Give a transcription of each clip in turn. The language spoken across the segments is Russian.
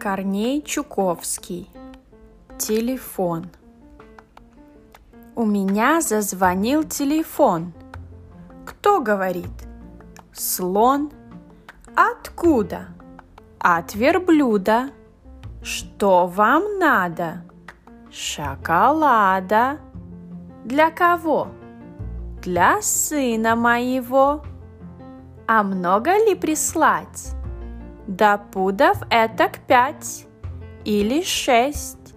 Корней Чуковский. Телефон. У меня зазвонил телефон. Кто говорит? Слон. Откуда? От верблюда. Что вам надо? Шоколада. Для кого? Для сына моего. А много ли прислать? Да пудов этак пять или шесть.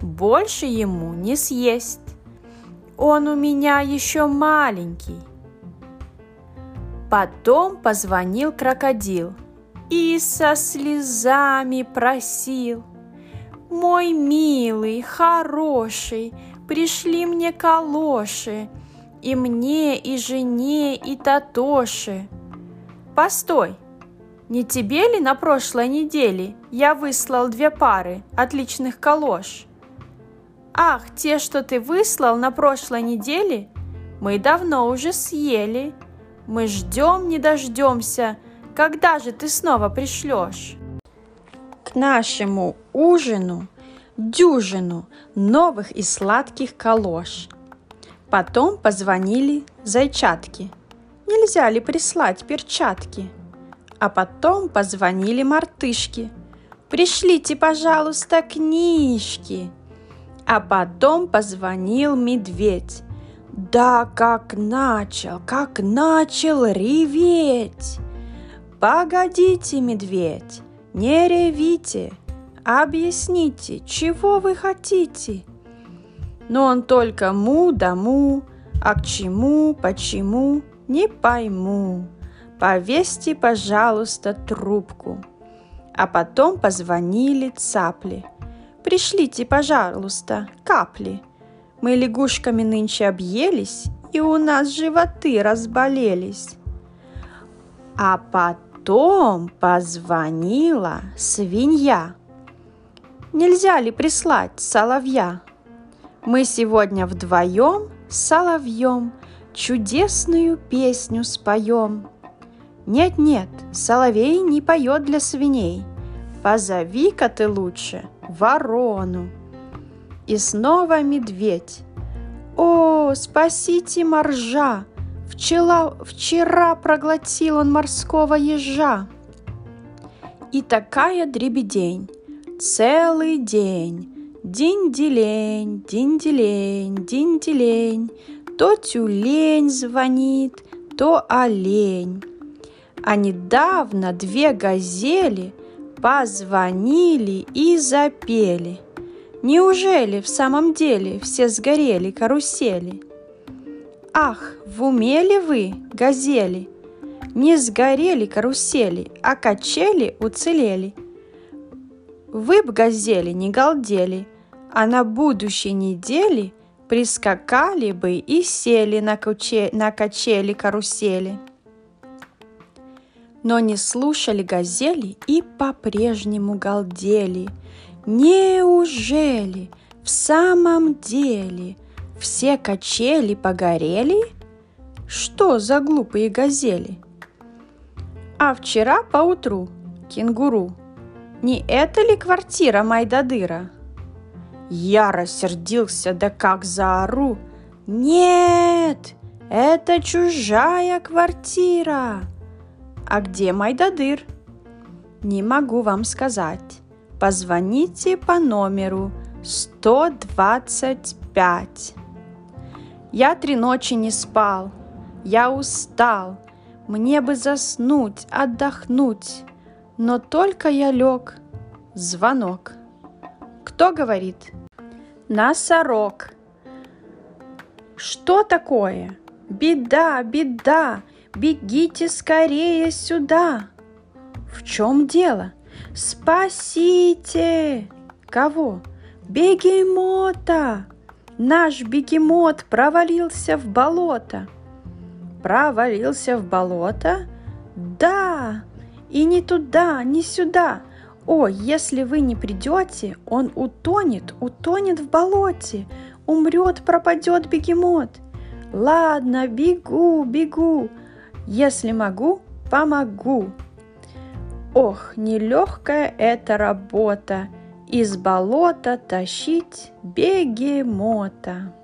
Больше ему не съесть. Он у меня еще маленький. Потом позвонил крокодил и со слезами просил. Мой милый, хороший, пришли мне калоши, и мне, и жене, и Татоше. Постой, не тебе ли на прошлой неделе я выслал две пары отличных калош? Ах, те, что ты выслал на прошлой неделе, мы давно уже съели. Мы ждем, не дождемся, когда же ты снова пришлешь? К нашему ужину дюжину новых и сладких калош. Потом позвонили зайчатки. Нельзя ли прислать перчатки? А потом позвонили мартышки. Пришлите, пожалуйста, книжки. А потом позвонил медведь. Да как начал, как начал реветь. Погодите, медведь, не ревите, объясните, чего вы хотите. Но он только му да му, а к чему, почему, не пойму. Повесьте, пожалуйста, трубку. А потом позвонили цапли. Пришлите, пожалуйста, капли. Мы лягушками нынче объелись, и у нас животы разболелись. А потом позвонила свинья. Нельзя ли прислать соловья? Мы сегодня вдвоем с соловьем чудесную песню споем. Нет-нет, соловей не поет для свиней. Позови-ка ты лучше ворону. И снова медведь. О, спасите моржа! Вчера, вчера проглотил он морского ежа. И такая дребедень, целый день. Динь-делень, динь-делень, динь-делень. То тюлень звонит, то олень. А недавно две газели позвонили и запели. Неужели в самом деле все сгорели карусели? Ах, в уме ли вы, газели? Не сгорели карусели, а качели уцелели. Вы б, газели, не галдели, а на будущей неделе прискакали бы и сели на, куче, на качели карусели но не слушали газели и по-прежнему галдели. Неужели в самом деле все качели погорели? Что за глупые газели? А вчера поутру кенгуру. Не это ли квартира Майдадыра? Я рассердился, да как заору. Нет, это чужая квартира. А где Майдадыр? Не могу вам сказать. Позвоните по номеру 125. Я три ночи не спал. Я устал. Мне бы заснуть, отдохнуть. Но только я лег. Звонок. Кто говорит? Носорог. Что такое? Беда, беда, Бегите скорее сюда! В чем дело? Спасите! Кого? Бегемота! Наш бегемот провалился в болото. Провалился в болото? Да! И не туда, не сюда. О, если вы не придете, он утонет, утонет в болоте, умрет, пропадет бегемот. Ладно, бегу, бегу, если могу, помогу. Ох, нелегкая эта работа, из болота тащить бегемота.